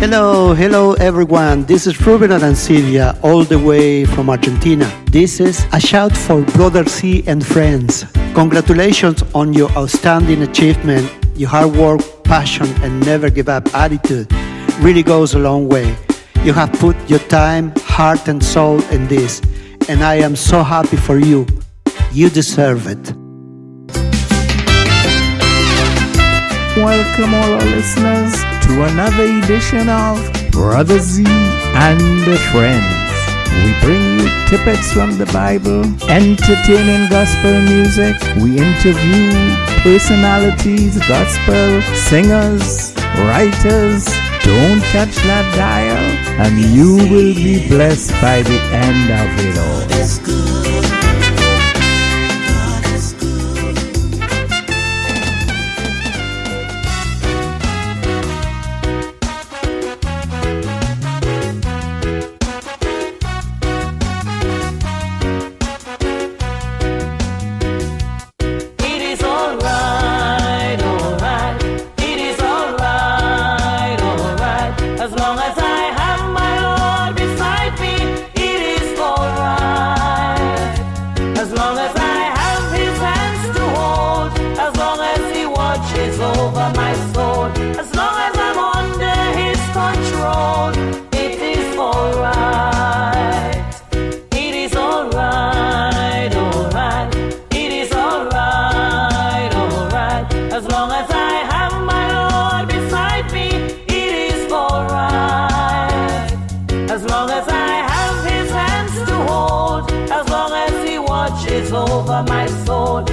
Hello, hello everyone. This is Ruben Arancibia, all the way from Argentina. This is a shout for Brother Zee and friends. Congratulations on your outstanding achievement, your hard work, passion, and never give up attitude really goes a long way. You have put your time, heart, and soul in this, and I am so happy for you. You deserve it. Welcome, all our listeners to another edition of Brother Zee and Friends. We bring you tippets from the Bible, entertaining gospel music. We interview personalities, gospel singers, writers. Don't touch that dial, and you will be blessed by the end of it all. is over my soul.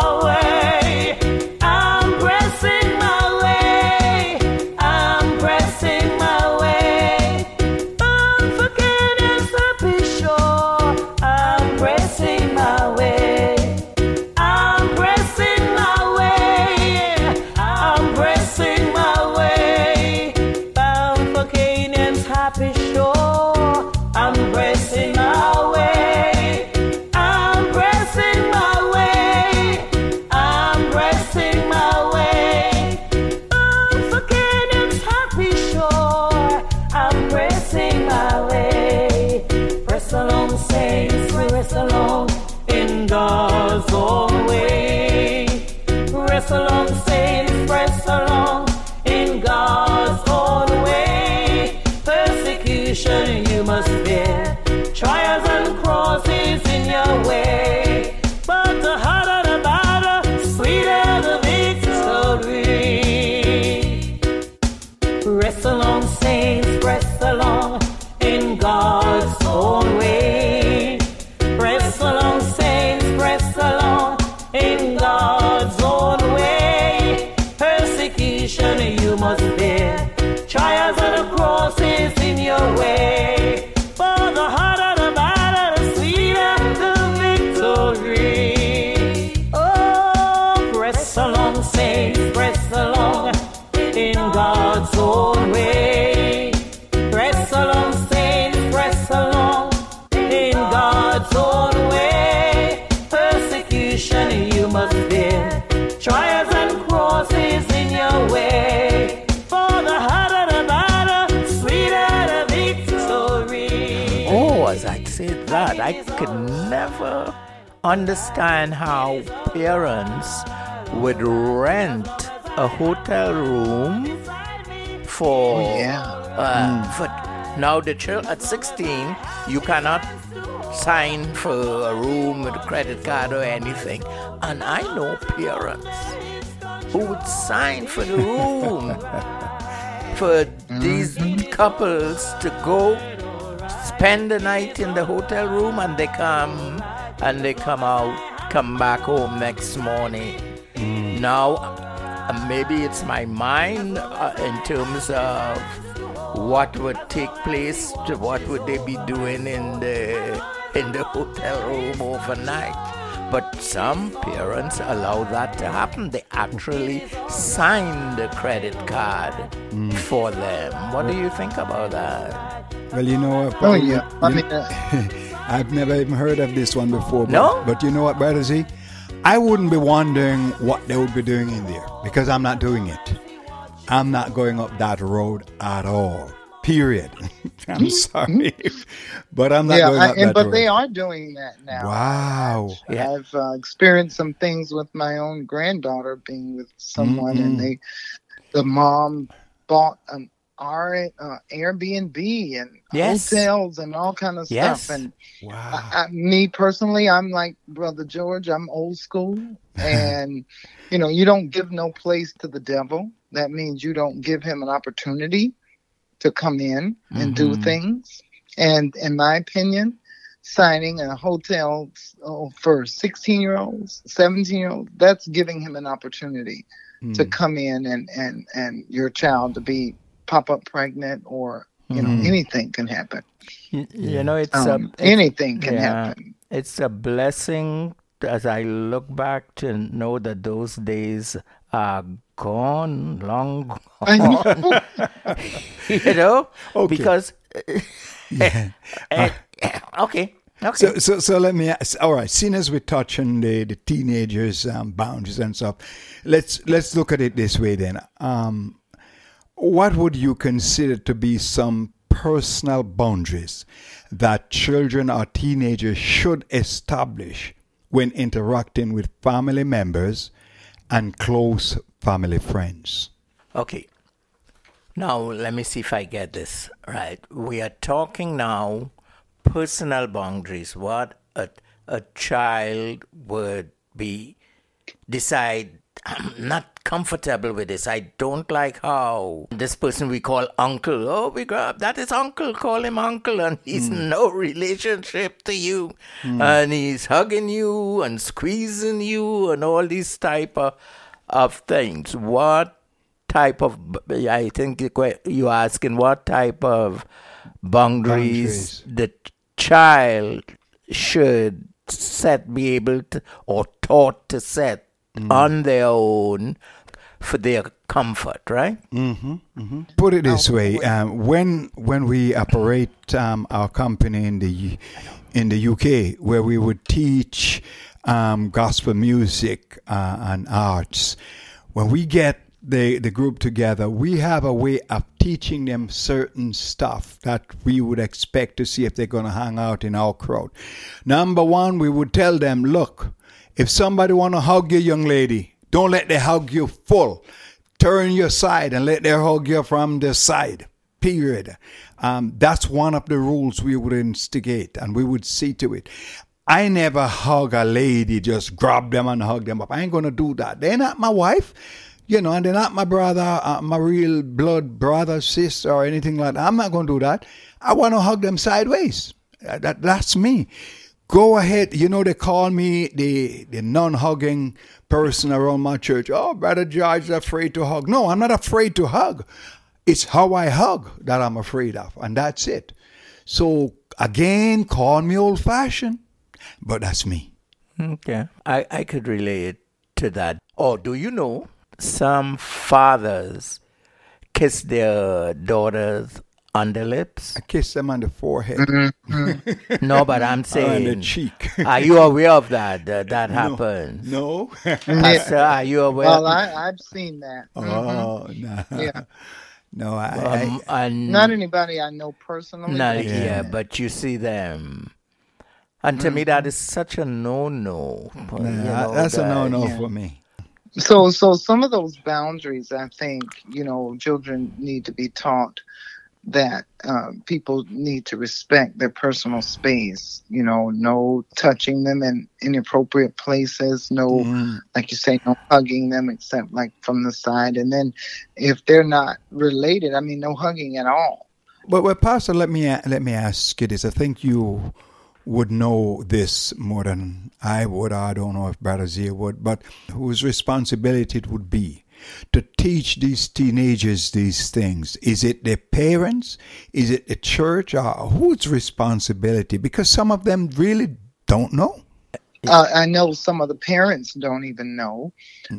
power. Victory. Oh, as I said that, I could never understand how parents would rent a hotel room for oh, yeah. uh, for now the child at 16 you cannot sign for a room with a credit card or anything and i know parents who would sign for the room for these couples to go spend the night in the hotel room and they come and they come out come back home next morning. Now uh, maybe it's my mind uh, in terms of what would take place to what would they be doing in the in the hotel room overnight. But some parents allow that to happen. They actually sign the credit card for them. What do you think about that Well, you know, Oh Paul, yeah. I mean, uh, I've never even heard of this one before. But, No? But you know what, Brother Zee? I wouldn't be wondering what they would be doing in there because I'm not doing it. I'm not going up that road at all. Period. I'm sorry, but I'm not yeah, going I, up and that but road. they are doing that now. Wow. Yeah. I've uh, experienced some things with my own granddaughter being with someone, Mm-mm. and they, the mom bought an R, uh, Airbnb and Yes. hotels and all kind of Yes. stuff. And Wow. I, I, me personally, I'm like brother George. I'm old school, and you know, you don't give no place to the devil. That means you don't give him an opportunity to come in and do Mhm. things. And in my opinion, signing a hotel oh, for 16 year olds, 17 year olds, that's giving him an opportunity to Mm. come in and and and your child to be pop up pregnant or you know Mhm. anything can happen. Y- you know it's Um, a it's- anything can yeah. happen. it's a blessing as I look back to know that those days are gone, long I gone. know. you know, Okay. because Yeah. okay, okay, So, so, so let me ask. All right, seeing as we're touching the, the teenagers' um, boundaries and stuff, let's let's look at it this way then. Um, what would you consider to be some personal boundaries that children or teenagers should establish when interacting with family members and close family friends? okay. Now let me see if I get this right. We are talking now personal boundaries. What a a child would be decide I'm not comfortable with this. I don't like how this person we call uncle. Oh, we grab that is uncle. Call him uncle, and he's hmm. no relationship to you, hmm. and he's hugging you and squeezing you and all these type of of things. What type of? I think you're asking what type of boundaries, Boundaries. the child should set, be able to, or taught to set on their own for their comfort, right? Put it this way: um, when when we operate um, our company in the in the UK, where we would teach um, gospel music uh, and arts, when we get the, the group together, we have a way of teaching them certain stuff that we would expect to see if they're going to hang out in our crowd. Number one, we would tell them, look, if somebody want to hug your young lady, don't let them hug you full. Turn your side and let them hug you from the side. Period. Um, that's one of the rules we would instigate and we would see to it. I never hug a lady, just grab them and hug them up. I ain't gonna do that. They're not my wife, you know, and they're not my brother, uh, my real blood brother, sister, or anything like that. I'm not gonna do that. I want to hug them sideways. Uh, That, that's me. Go ahead. You know, they call me the, the non hugging person around my church. Oh, Brother George is afraid to hug. No, I'm not afraid to hug. It's how I hug that I'm afraid of, and that's it. So, again, call me old fashioned, but that's me. Okay. I, I could relate to that. Oh, do you know some fathers kiss their daughters on the lips? I kiss them on the forehead mm-hmm. No, but I'm saying on the cheek. are you aware of that? That, that happens? no. Pastor, are you aware? Well, I, I've seen that. Oh, mm-hmm. no. Yeah. No, I, um, and Not anybody I know personally. No, yeah. Yeah. but you see them. And to me, that mm-hmm. is such a no-no. I, nah, that's a no no for me. So, so some of those boundaries, I think, you know, children need to be taught that uh, people need to respect their personal space. You know, no touching them in inappropriate places. No, like you say, no hugging them except like from the side. And then, if they're not related, I mean, no hugging at all. But well, Pastor, let me let me ask you this. I think you would know this more than I would. I don't know if Brother Zia would, but whose responsibility it would be to teach these teenagers these things? Is it their parents? Is it the church? Or whose responsibility? Because some of them really don't know. Uh, I know some of the parents don't even know.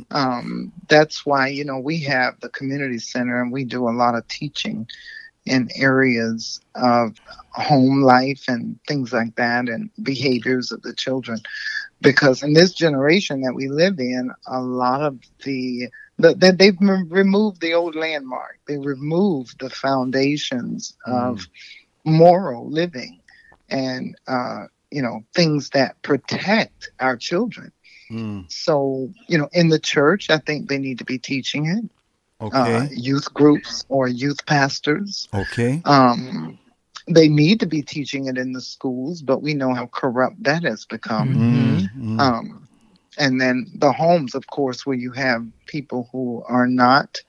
Um, that's why, you know, we have the community center and we do a lot of teaching in areas of home life and things like that and behaviors of the children. Because in this generation that we live in, a lot of the, the, the they've m- removed the old landmark. They removed the foundations of moral living and uh, you know things that protect our children. Mm, So you know, in the church, I think they need to be teaching it. Uh, youth groups or youth pastors, okay. um, they need to be teaching it in the schools. But we know how corrupt that has become. Mm, mm. Um, and then the homes, of course, where you have people who are not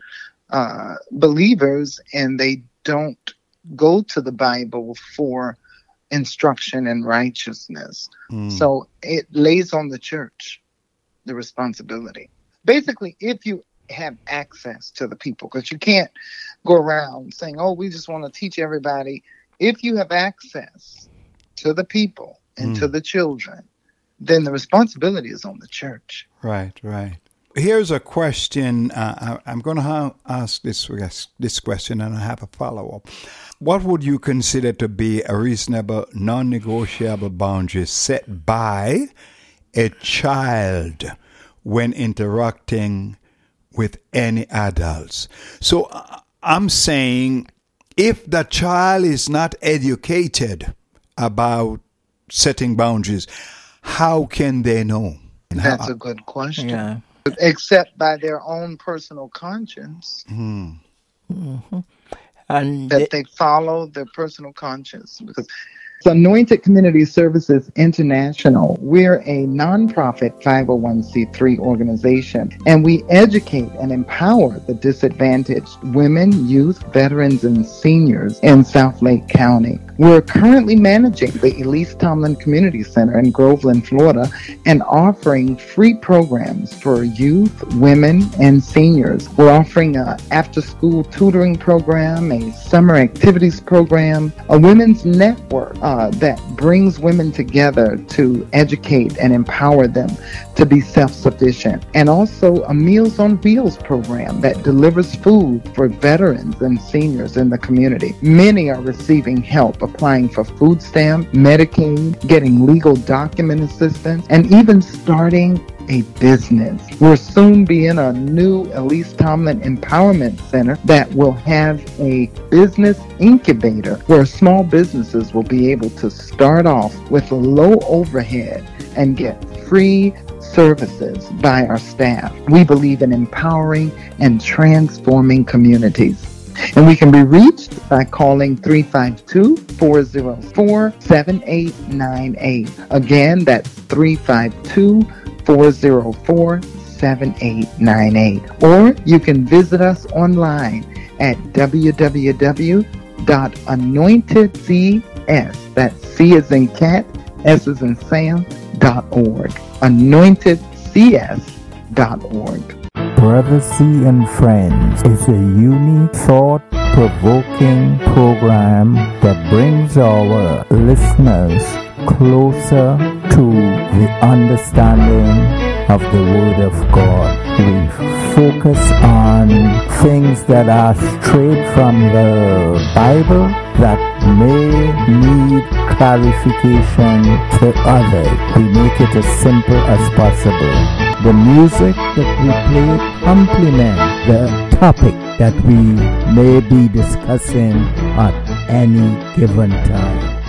uh, believers and they don't go to the Bible for instruction and righteousness. Mm. So it lays on the church the responsibility. Basically, if you have access to the people, because you can't go around saying, oh, we just want to teach everybody. If you have access to the people and Mm. to the children, then the responsibility is on the church. Right, right. Here's a question. Uh, I, I'm going to ha- ask this this question, and I have a follow up. What would you consider to be a reasonable, non-negotiable boundary set by a child when interacting with any adults? So uh, I'm saying, if the child is not educated about setting boundaries, how can they know? That's a good question. Yeah. Except by their own personal conscience, Hmm. And that they- they follow their personal conscience. Because Anointed Community Services International, we're a nonprofit 501c3 organization, and we educate and empower the disadvantaged women, youth, veterans, and seniors in South Lake County. We're currently managing the Elise Tomlin Community Center in Groveland, Florida, and offering free programs for youth, women, and seniors. We're offering a after-school tutoring program, a summer activities program, a women's network uh, that brings women together to educate and empower them to be self-sufficient, and also a Meals on Wheels program that delivers food for veterans and seniors in the community. Many are receiving help applying for food stamp, Medicaid, getting legal document assistance, and even starting a business. We'll soon be in a new Elise Tomlin Empowerment Center that will have a business incubator where small businesses will be able to start off with a low overhead and get free services by our staff. We believe in empowering and transforming communities. And we can be reached by calling 352 404 7898. Again, that's 352 404 7898. Or you can visit us online at www.anointedcs, that's C is in cat, S is in Sam, dot org. Brother Zee and Friends is a unique, thought provoking program that brings our listeners closer to the understanding of the Word of God. We focus on things that are straight from the Bible that may need clarification to others. We make it as simple as possible. The music that we play complement the topic that we may be discussing at any given time.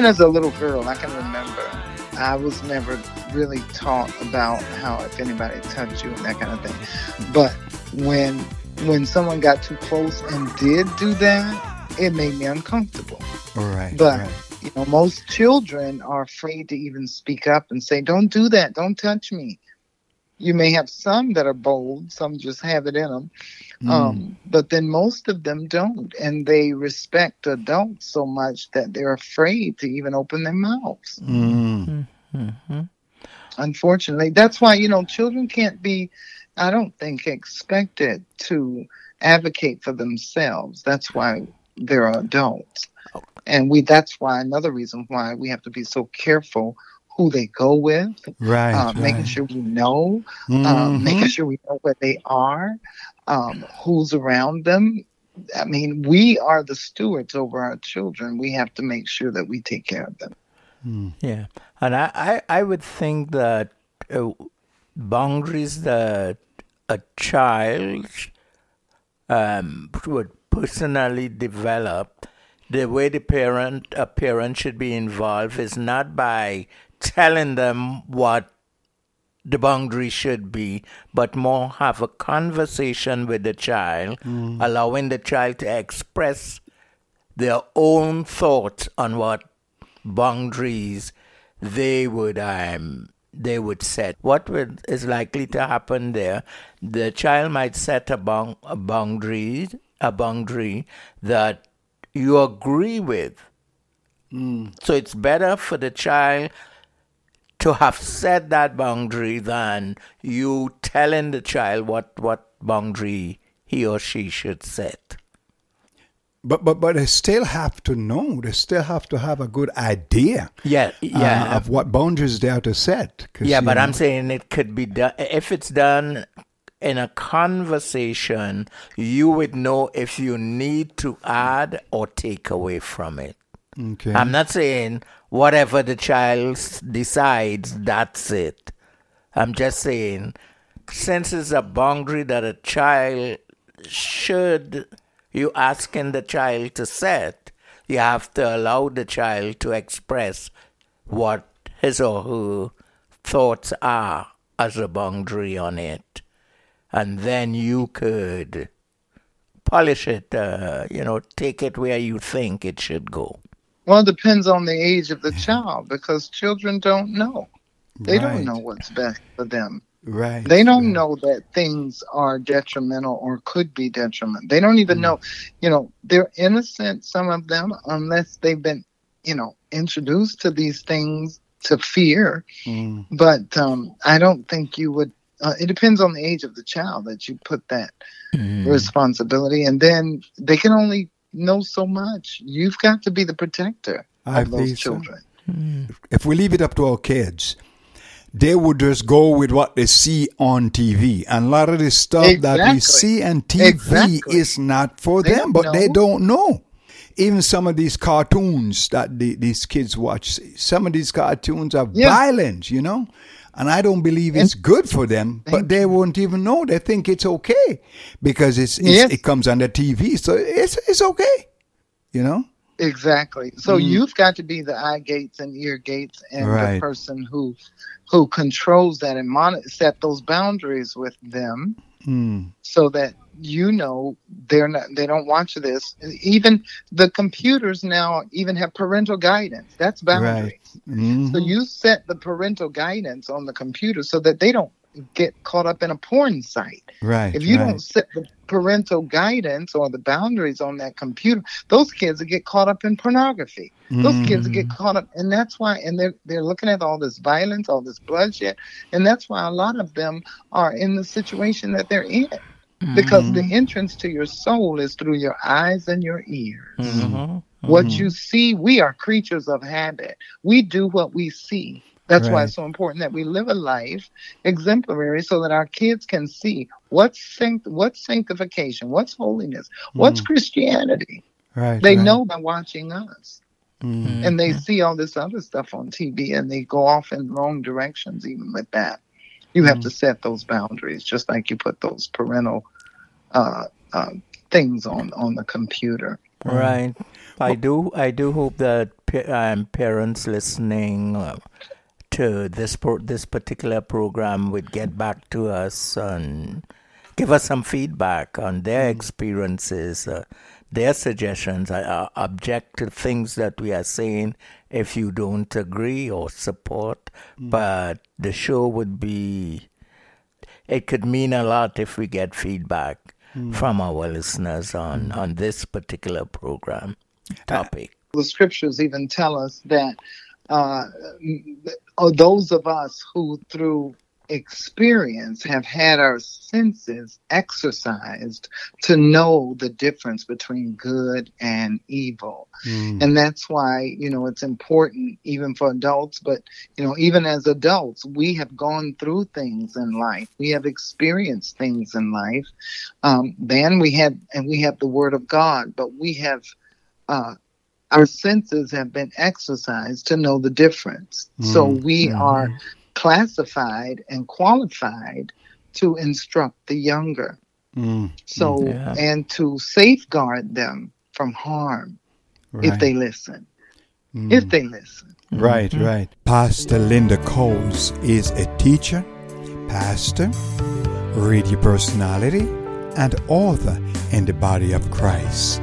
Even as a little girl, I can remember I was never really taught about how if anybody touched you and that kind of thing. But when when someone got too close and did do that, it made me uncomfortable. Right. But right. you know, most children are afraid to even speak up and say, "Don't do that. Don't touch me." You may have some that are bold, some just have it in them, Mm. um, but then most of them don't, and they respect adults so much that they're afraid to even open their mouths. Mm. Unfortunately, that's why you know children can't be, I don't think, expected to advocate for themselves. That's why they're adults, and we. That's why another reason why we have to be so careful who they go with, Right. uh, making sure we know um, Mhm. making sure we know where they are, um, who's around them. I mean, we are the stewards over our children. We have to make sure that we take care of them. Yeah, and I, I, I would think that uh, boundaries that a child um, would personally develop, the way the parent a parent should be involved is not by telling them what the boundary should be, but more have a conversation with the child, allowing the child to express their own thoughts on what boundaries they would um they would set. What would, is likely to happen there? The child might set a, bound, a boundary a boundary that you agree with. So it's better for the child to have set that boundary than you telling the child what what boundary he or she should set. But but but they still have to know. They still have to have a good idea. Yeah, uh, yeah. of what boundaries they have to set. Yeah, but know- I'm saying it could be done if it's done in a conversation. You would know if you need to add or take away from it. Okay. I'm not saying whatever the child decides, that's it. I'm just saying, since it's a boundary that a child should, you asking the child to set, you have to allow the child to express what his or her thoughts are as a boundary on it. And then you could polish it, uh, you know, take it where you think it should go. Well, it depends on the age of the child because children don't know. They Right. don't know what's best for them. right. They don't right. know that things are detrimental or could be detrimental. They don't even know, you know, they're innocent, some of them, unless they've been, you know, introduced to these things to fear. Mm. But um, I don't think you would. Uh, it depends on the age of the child that you put that responsibility, and then they can only know so much. You've got to be the protector I of those think so. children. Hmm. if we leave it up to our kids, they would just go with what they see on TV. And a lot of the stuff that we see on TV Exactly. is not for They them, don't but they don't know. Even some of these cartoons that the, these kids watch, some of these cartoons are Yeah. violent, you know? And I don't believe it's good for them, but they won't even know. They think it's okay because it's, it's Yes. it comes on the TV, so it's it's okay, you know. Exactly. So you've got to be the eye gates and ear gates and Right. the person who who controls that and mon- set those boundaries with them Mm. so that you know they're not they don't watch this. Even the computers now even have parental guidance. That's boundaries. Mhm. So you set the parental guidance on the computer so that they don't get caught up in a porn site. Right. If you right. don't set the parental guidance or the boundaries on that computer, those kids will get caught up in pornography. Those kids will get caught up, and that's why. And they're they're looking at all this violence, all this bloodshed, and that's why a lot of them are in the situation that they're in. Because Mm-hmm. the entrance to your soul is through your eyes and your ears. Mhm. What you see, we are creatures of habit. We do what we see. That's why it's so important that we live a life exemplary so that our kids can see what's sanct- what's sanctification, what's holiness, what's Christianity. Right. They right. know by watching us. Mm. And they see all this other stuff on TV and they go off in wrong directions even with that. You have to set those boundaries just like you put those parental uh, uh, things on on the computer. Right. I do. I do hope that um, parents listening uh, to this pro- this particular program would get back to us and give us some feedback on their experiences, uh, their suggestions, uh, uh, object to things that we are saying if you don't agree or support. But the show would be, it could mean a lot if we get feedback Hmm. from our listeners on, hmm. on this particular program topic. Uh, the scriptures even tell us that uh, uh those of us who through experience have had our senses exercised to know the difference between good and evil. And that's why you know it's important even for adults but you know even as adults we have gone through things in life. We have experienced things in life um, then we have and we have the word of god but we have uh, our senses have been exercised to know the difference. So we are classified and qualified to instruct the younger. Mm, So Yeah. and to safeguard them from harm if they listen. If they listen. Right, right. Pastor Linda Coles is a teacher, pastor, radio personality, and author in the body of Christ.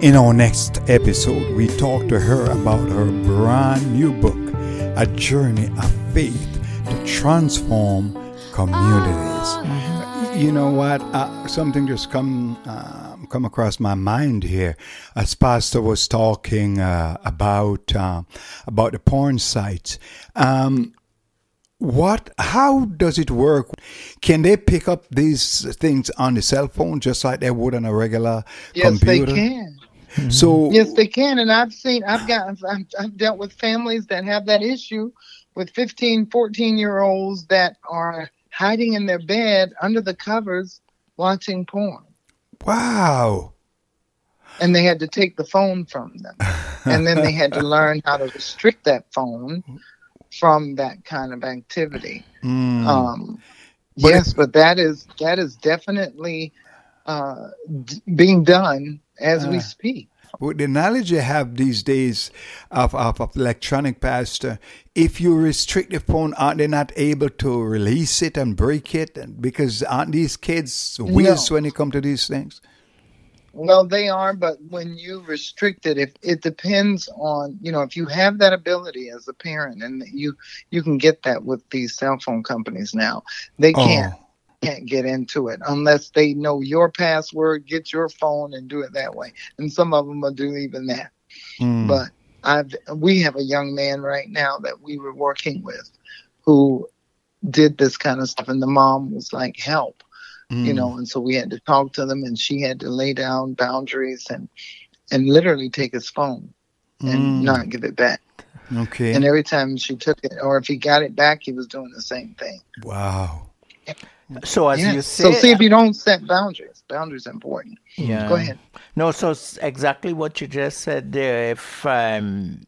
In our next episode, we talk to her about her brand new book, A Journey of Faith to Transform Communities. You know what? Uh, something just come um, come across my mind here. As Pastor was talking uh, about uh, about the porn sites. Um, what? How does it work? Can they pick up these things on the cell phone just like they would on a regular Yes, computer? they can. So Yes, they can. And I've seen, I've got, I've, I've dealt with families that have that issue with 15, 14 year olds that are hiding in their bed under the covers watching porn. wow. And they had to take the phone from them. and then they had to learn how to restrict that phone from that kind of activity. Mm. Um, But yes, but that is that is definitely uh, d- being done as we Ah. speak. With the knowledge you have these days of, of, of electronic pastor, if you restrict the phone, aren't they not able to release it and break it? And because aren't these kids whiz No. when it come to these things? Well, they are, but when you restrict it, if it depends on you know if you have that ability as a parent, and you you can get that with these cell phone companies now, they Oh, can't get into it unless they know your password, get your phone, and do it that way. And some of them will do even that. mm, But I've we have a young man right now that we were working with who did this kind of stuff, and the mom was like, "Help." you mm, know and so we had to talk to them and she had to lay down boundaries and and literally take his phone and Mm. not give it back Okay. and every time she took it or if he got it back he was doing the same thing wow. So as Yeah. you so see if you don't set boundaries boundaries are important yeah. go ahead No, so exactly what you just said there. If um,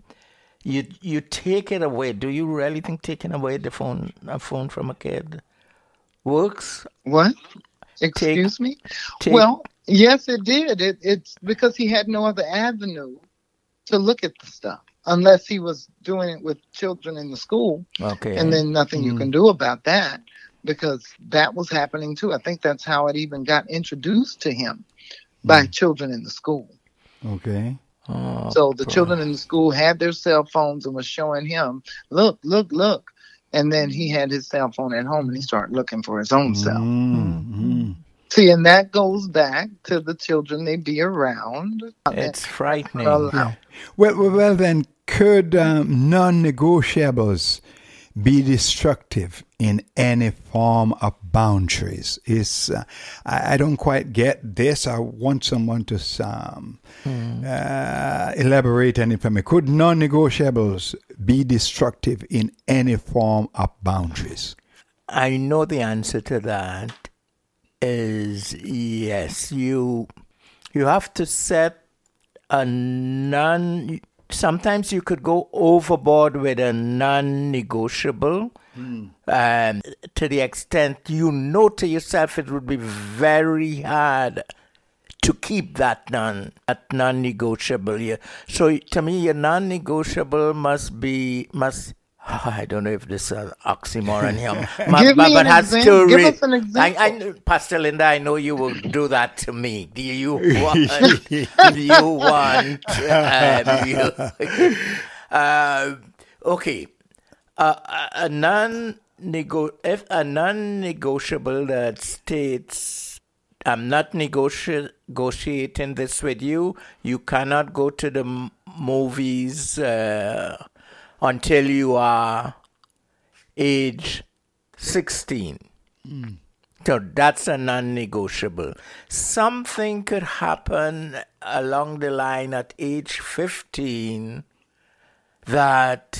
you you take it away, do you really think taking away the phone a phone from a kid works? what excuse me take- well yes it did it, it's because he had no other avenue to look at the stuff unless he was doing it with children in the school Okay. and then nothing you can do about that because that was happening too. I think that's how it even got introduced to him by children in the school. Okay. Oh, So the children in the school had their cell phones and was showing him, look, look, look. And then he had his cell phone at home and he started looking for his own cell. Mm, mm. See, and that goes back to the children they be around. it's frightening. Allow- Well, well, well, then, could um, non-negotiables be destructive in any form of boundaries? Is uh, I, I don't quite get this. I want someone to um, uh, elaborate on it for me. Could non-negotiables be destructive in any form of boundaries? I know the answer to that is yes. You you have to set a non. Sometimes you could go overboard with a non-negotiable, um, to the extent you know to yourself it would be very hard to keep that non that non-negotiable. Yeah. So to me, your non-negotiable must be must. I don't know if this is an oxymoron here, Must- Give but, me but an has exam- to give re- us an I, I, example. Pastor Linda, I know you will do that to me. Do you want? do you want? Um, you, uh, okay, a- a non if a non-negotiable that states I'm not negoti- negotiating this with you. You cannot go to the m- movies uh, until you are age 16. So that's a non negotiable. Something could happen along the line at age 15 that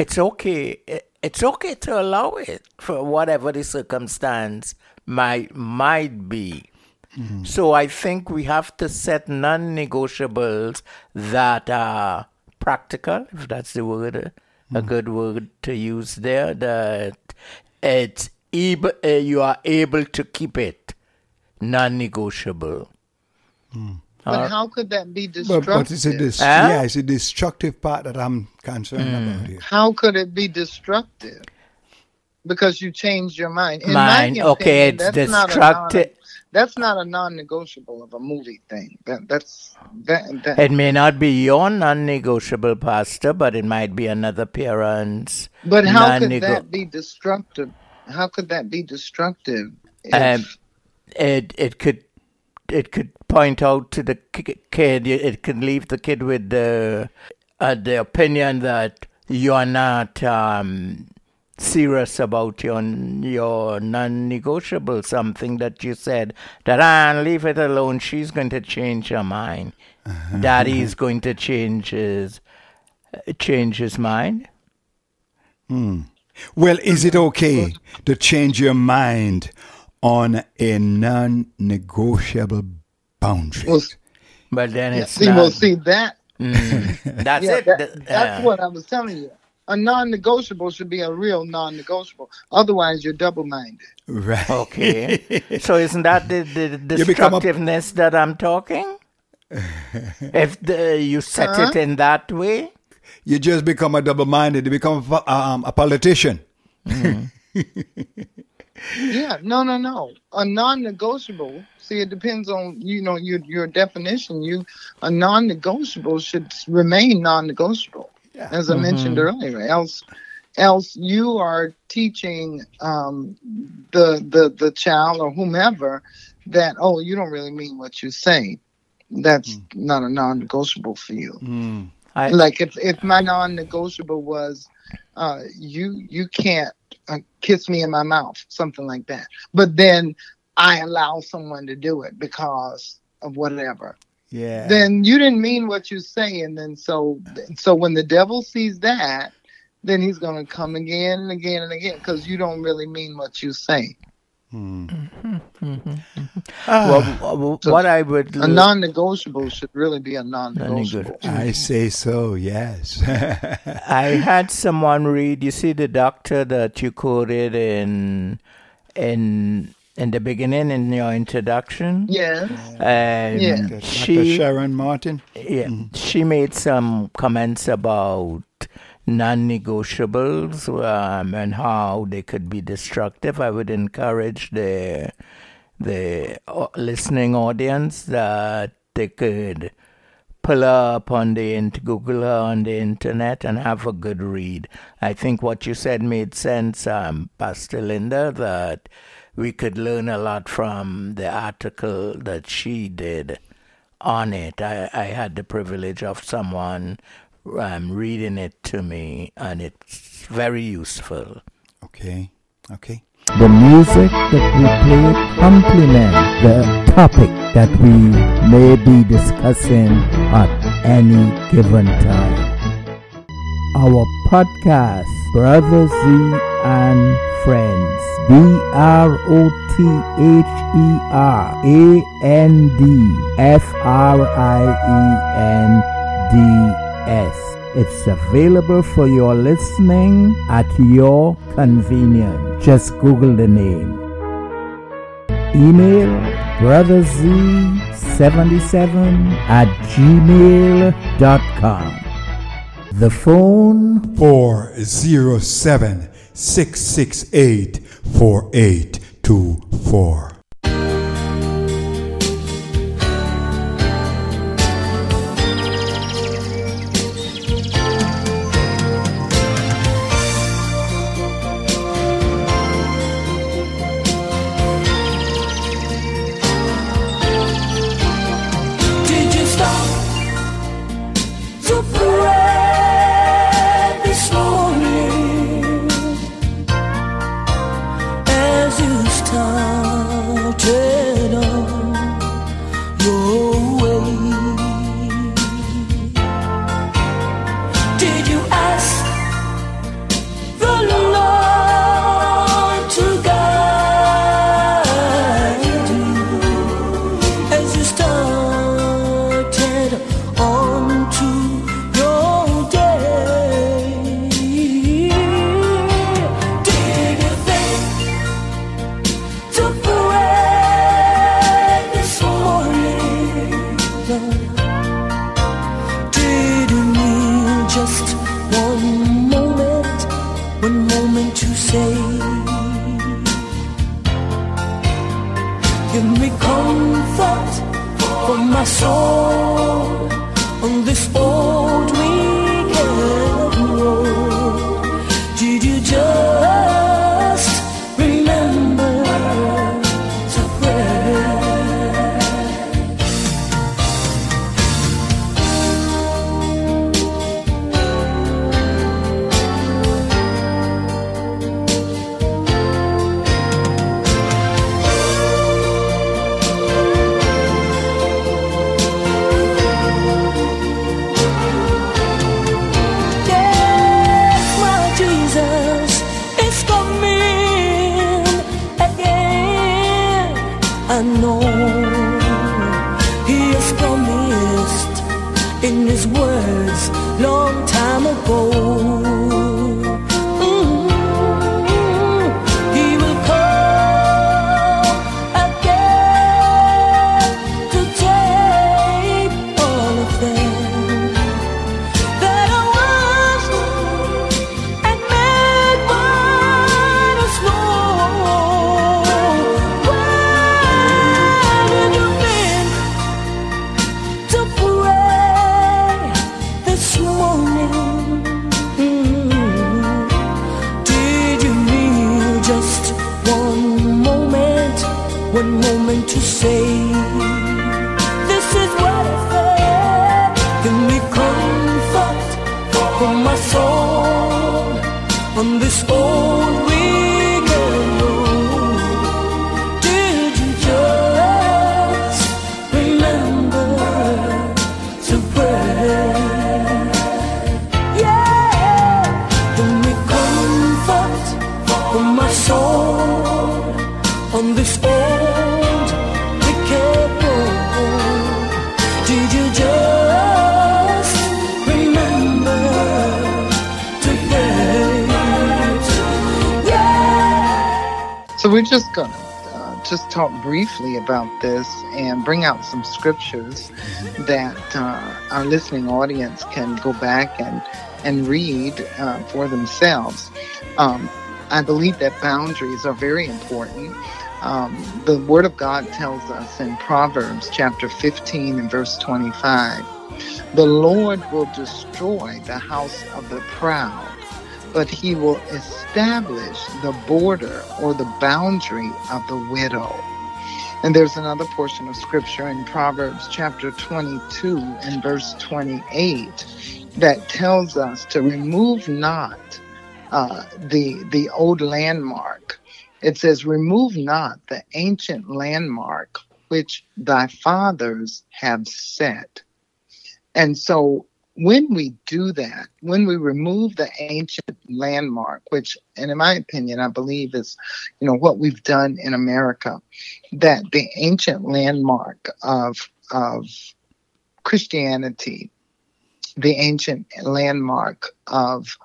it's okay. It's okay to allow it for whatever the circumstance might might be. Mm-hmm. So I think we have to set non-negotiables that are practical, if that's the word, a mm-hmm. good word to use there. That it's able, uh, you are able to keep it non-negotiable. Mm. But how could that be destructive? but it's a dis- Huh? yeah, it's a destructive part that I'm concerned about here. how could it be destructive? Because you changed your mind. In Mind, my okay, it's that's not destructive. non- That's not a non-negotiable of a movie thing. That that's that. that It may not be your non-negotiable, Pastor, but it might be another parent's. but how could non-nego- that be destructive? How could that be destructive? if- Um, it it could it could point out to the kid. It can leave the kid with the uh, the opinion that you are not um, serious about your your non-negotiable. Something that you said that ah, leave it alone. She's going to change her mind. Daddy's going to change his change his mind. Well, is it okay to change your mind on a non-negotiable boundary? well, But then it's see, not. well, see that. that's Yeah, it. that- that's uh, what I was telling you. A non-negotiable should be a real non-negotiable. Otherwise, you're double-minded. right. Okay. so isn't that the, the You become a- destructiveness that I'm talking? if the, you set it in that way, You just become a double-minded. You become um, a politician. Yeah, no, no, no. A non-negotiable. See, it depends on you know your your definition. You a non-negotiable should remain non-negotiable, yeah. as I mentioned earlier. Else, else you are teaching um, the the the child or whomever that oh you don't really mean what you say. That's not a non-negotiable for you. I, like if if my non-negotiable was uh you you can't uh, kiss me in my mouth something like that. But then i allow someone to do it because of whatever. Yeah. then you didn't mean what you say and then so so when the devil sees that then he's going to come again and again and again because you don't really mean what you say well, ah. uh, w- what I would a non-negotiable should really be a non-negotiable I say so, yes. I had someone read. You see the doctor that you quoted in in in the beginning in your introduction. yes And Yeah. Dr. she Sharon Martin. Yeah, mm-hmm. she made some comments about non-negotiables um, and how they could be destructive. I would encourage the the uh, listening audience that they could pull up on the int- Google on the internet and have a good read. I think what you said made sense, um, Pastor Linda, that we could learn a lot from the article that she did on it. I, I had the privilege of someone um, reading it to me, and it's very useful. Okay. Okay. The music that we play complements the topic that we may be discussing at any given time. Our podcast, Brother Zee and Friends, B R O T H E R A N D F R I E N D S. It's available for your listening at your convenience. Just Google the name. Email brotherz77 at gmail.com. The phone 407 668 4824. One moment to say? This is what I said. Give me comfort for my soul on this old So we're just going to uh, just talk briefly about this and bring out some scriptures that uh, our listening audience can go back and and read uh, for themselves. Um, I believe that boundaries are very important. Um, the Word of God tells us in Proverbs chapter 15 and verse 25 the Lord will destroy the house of the proud, but he will establish the border or the boundary of the widow. And there's another portion of scripture in Proverbs chapter 22 and verse 28 that tells us to remove not uh, the the old landmark. It says, "Remove not the ancient landmark which thy fathers have set." And so, when we do that, when we remove the ancient landmark, which, and in my opinion, I believe is, you know, what we've done in America, that the ancient landmark of of Christianity, the ancient landmark of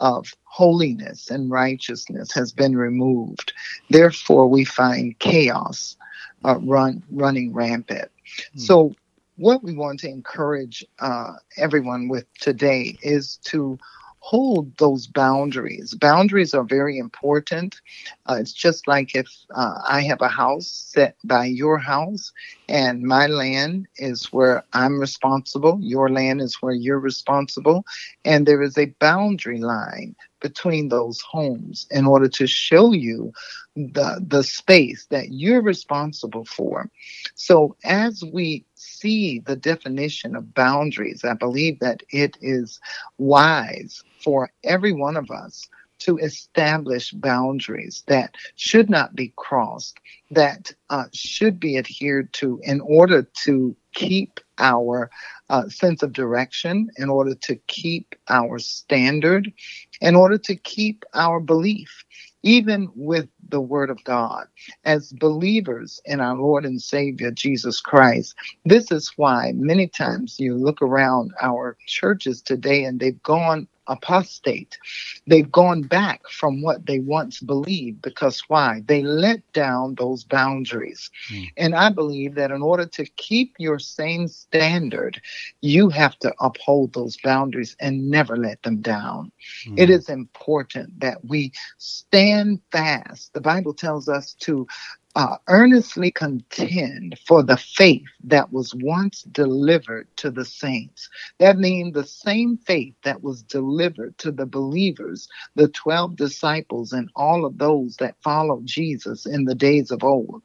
of holiness and righteousness has been removed. Therefore, we find chaos. uh, run running rampant. So, what we want to encourage uh, everyone with today is to hold those boundaries. Boundaries are very important. Uh, it's just like if uh, I have a house set by your house, and my land is where I'm responsible, your land is where you're responsible, and there is a boundary line between those homes in order to show you the the space that you're responsible for. So as we see the definition of boundaries, I believe that it is wise for every one of us to establish boundaries that should not be crossed, that uh, should be adhered to in order to keep our uh, sense of direction, in order to keep our standard, in order to keep our belief, even with the Word of God. As believers in our Lord and Savior Jesus Christ, this is why many times you look around our churches today and they've gone apostate. They've gone back from what they once believed because why? They let down those boundaries. Hmm. And I believe that in order to keep your same standard, you have to uphold those boundaries and never let them down. Hmm. It is important that we stand fast. The Bible tells us to uh, earnestly contend for the faith that was once delivered to the saints. That means the same faith that was delivered to the believers, the 12 disciples, and all of those that followed Jesus in the days of old.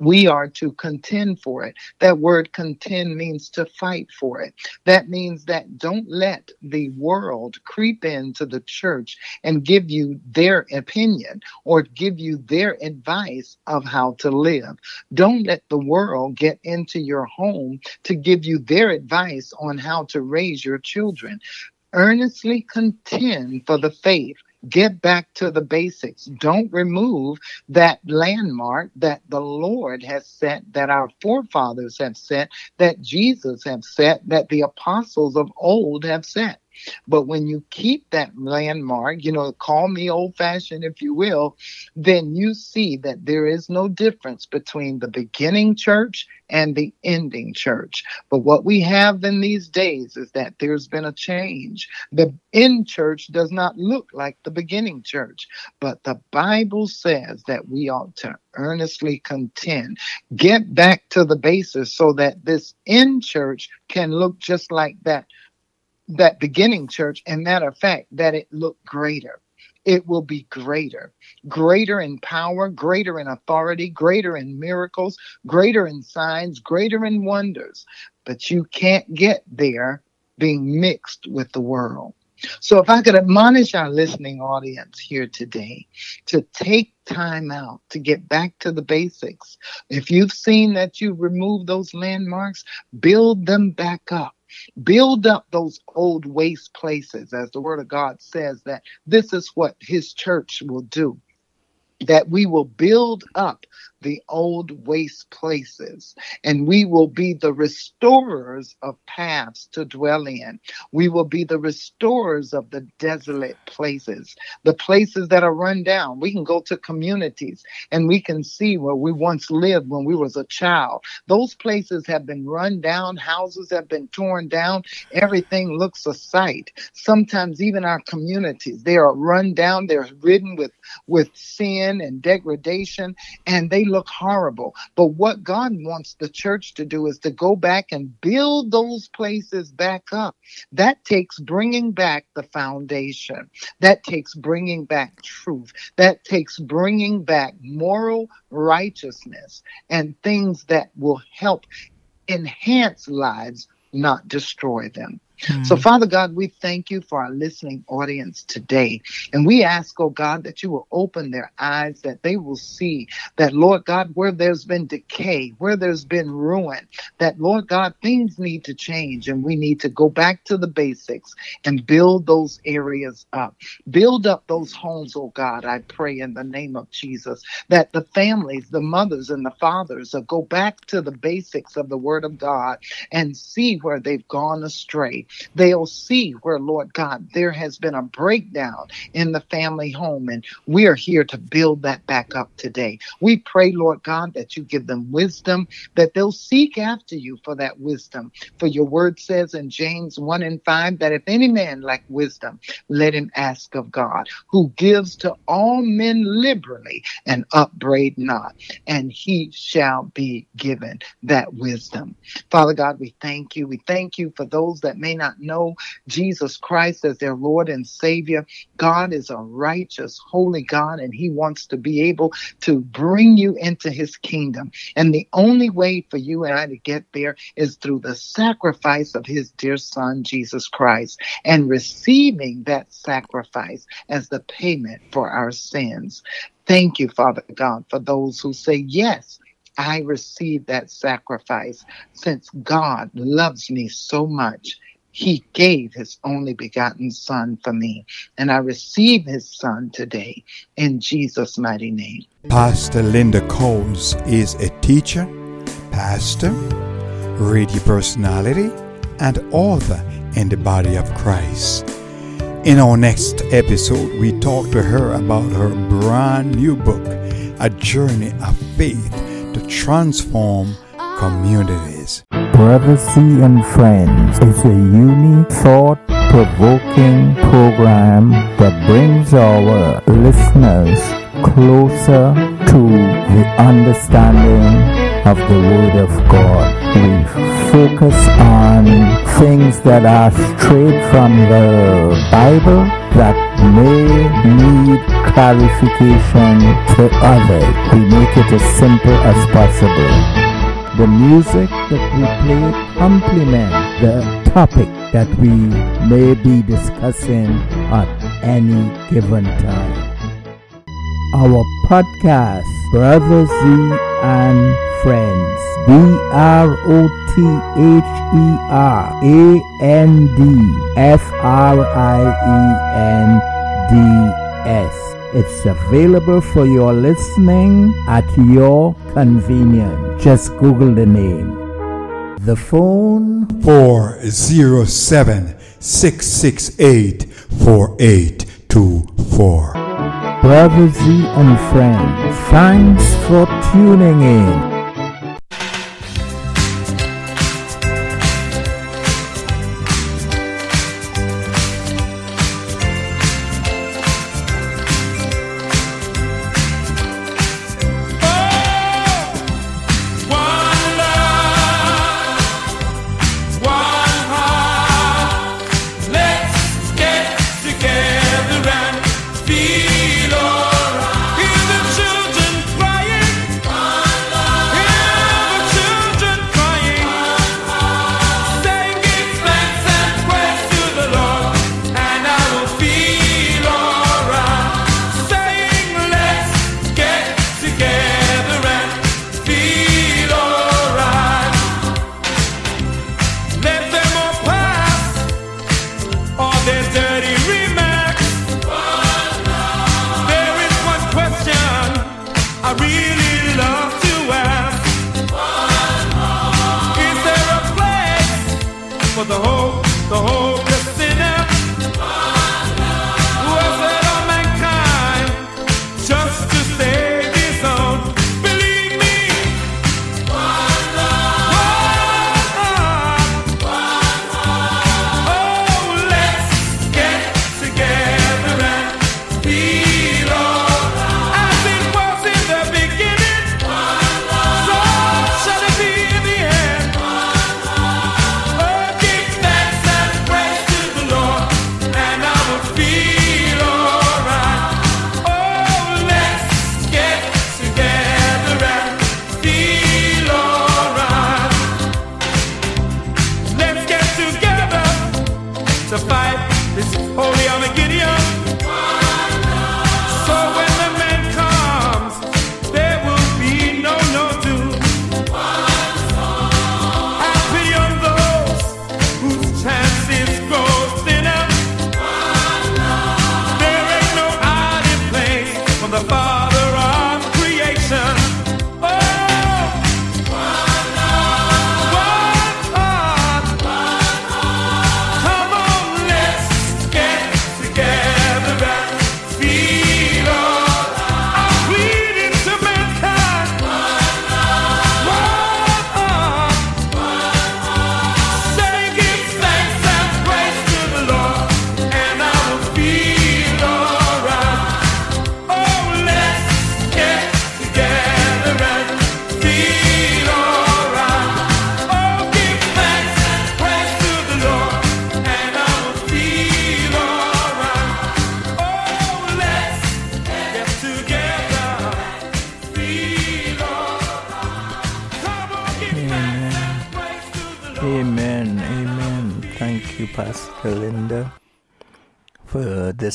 We are to contend for it. That word contend means to fight for it. That means that don't let the world creep into the church and give you their opinion or give you their advice of how to live. Don't let the world get into your home to give you their advice on how to raise your children. Earnestly contend for the faith. Get back to the basics. Don't remove that landmark that the Lord has set, that our forefathers have set, that Jesus have set, that the apostles of old have set. But when you keep that landmark, you know, call me old fashioned if you will, then you see that there is no difference between the beginning church and the ending church. But what we have in these days is that there's been a change. The end church does not look like the beginning church, but the Bible says that we ought to earnestly contend. Get back to the basis so that this end church can look just like that that beginning church and matter of fact that it looked greater. It will be greater. Greater in power greater in authority greater in miracles greater in signs greater in wonders. But you can't get there being mixed with the world. So if i could admonish our listening audience here today to take time out to get back to the basics. If you've seen that you've removed those landmarks build them back up build up those old waste places as the word of god says that this is what his church will do that we will build up the old waste places and we will be the restorers of paths to dwell in. We will be the restorers of the desolate places, the places that are run down. We can go to communities and we can see where we once lived when we was a child. Those places have been run down, houses have been torn down, everything looks a sight. Sometimes even our communities, they are run down, they're ridden with with sin and degradation and they look horrible. But what God wants the church to do is to go back and build those places back up. That takes bringing back the foundation. That takes bringing back truth. That takes bringing back moral righteousness and things that will help enhance lives, not destroy them. So, hmm. Father God, we thank you for our listening audience today. And we ask, oh God, that you will open their eyes, that they will see that, Lord God, where there's been decay, where there's been ruin, that, Lord God, things need to change and we need to go back to the basics and build those areas up. Build up those homes, oh God, I pray in the name of Jesus, that the families, the mothers and the fathers will go back to the basics of the Word of God and see where they've gone astray They'll see where, Lord God, there has been a breakdown in the family home, and we are here to build that back up today. We pray, Lord God, that you give them wisdom, that they'll seek after you for that wisdom. For your word says in James 1 and 5 that if any man lack wisdom, let him ask of God, who gives to all men liberally and upbraid not, and he shall be given that wisdom. Father God, we thank you. We thank you for those that may not know Jesus Christ as their Lord and Savior. God is a righteous, holy God, and he wants to be able to bring you into his kingdom. And the only way for you and I to get there is through the sacrifice of his dear son, Jesus Christ, and receiving that sacrifice as the payment for our sins. Thank you, Father God, for those who say, Yes, I receive that sacrifice since God loves me so much. He gave his only begotten Son for me, and I receive his Son today in Jesus' mighty name. Pastor Linda Coles is a teacher, pastor, radio personality, and author in the body of Christ. In our next episode, we talk to her about her brand new book, A Journey of Faith to Transform Communities. Brother Zee and Friends is a unique, thought provoking program that brings our listeners closer to the understanding of the Word of God. We focus on things that are straight from the Bible that may need clarification to others. We make it as simple as possible. The music that we play complement the topic that we may be discussing at any given time. Our podcast, Brother Zee and Friends, B R O T H E R A N D F R I E N D S. It's available for your listening at your convenience. Just Google the name. The phone 407 668 4824. Brother Zee and Friends. Thanks for tuning in.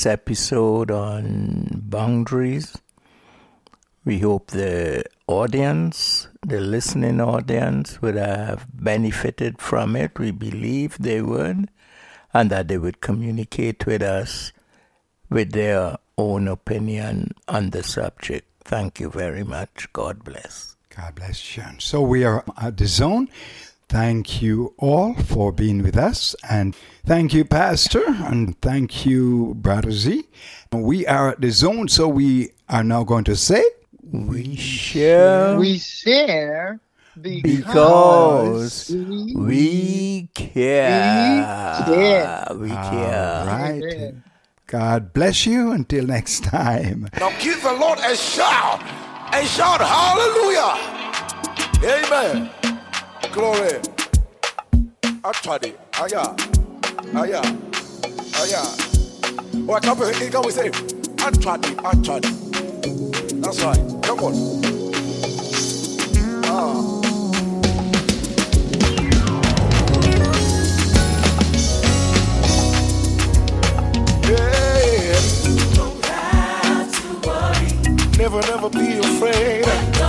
This episode on boundaries. We hope the audience, the listening audience, would have benefited from it. We believe they would, and that they would communicate with us with their own opinion on the subject. Thank you very much. God bless. God bless you. So we are at the zone. Thank you all for being with us. And thank you, Pastor. And thank you, Brother Zee. We are at the zone. So we are now going to say, We share We share because we, we care. care. We care. all right. Amen. God bless you. Until next time. Now give the Lord a shout and shout hallelujah. Amen. Glory. I it. Aya. Aya. Aya. What up here? Can we say? I it. I tried it. That's right. Come on. Ah. Yeah. Don't have to worry. Never, never be afraid.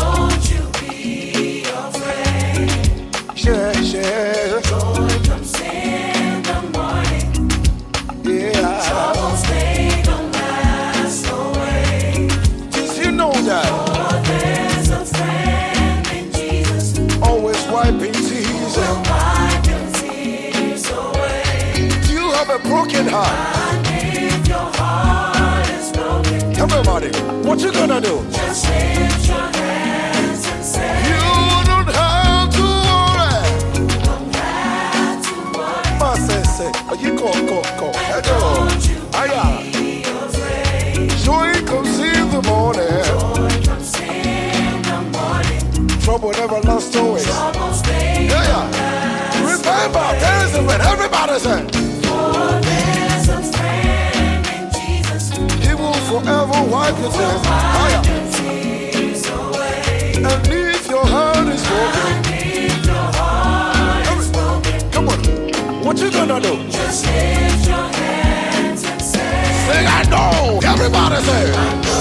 Share, share. Joy comes in the morning. Yeah. Troubles away. You know that. There's a friend in Jesus. Always wiping tears. Away. Do you have a broken heart? If your heart is broken, on. What you gonna do? just lift your hands say, say. Oh, you go, go, go. Hello. Aya. Joy comes in the morning. Joy comes in the morning. Trouble never lasts always. Troubles they Yeah, yeah. Remember, there is a friend. Everybody say. For there's a friend in Jesus. He will forever wipe your tears. Aya. And if your heart do? just lift your hands and say, Say, I know. Everybody say.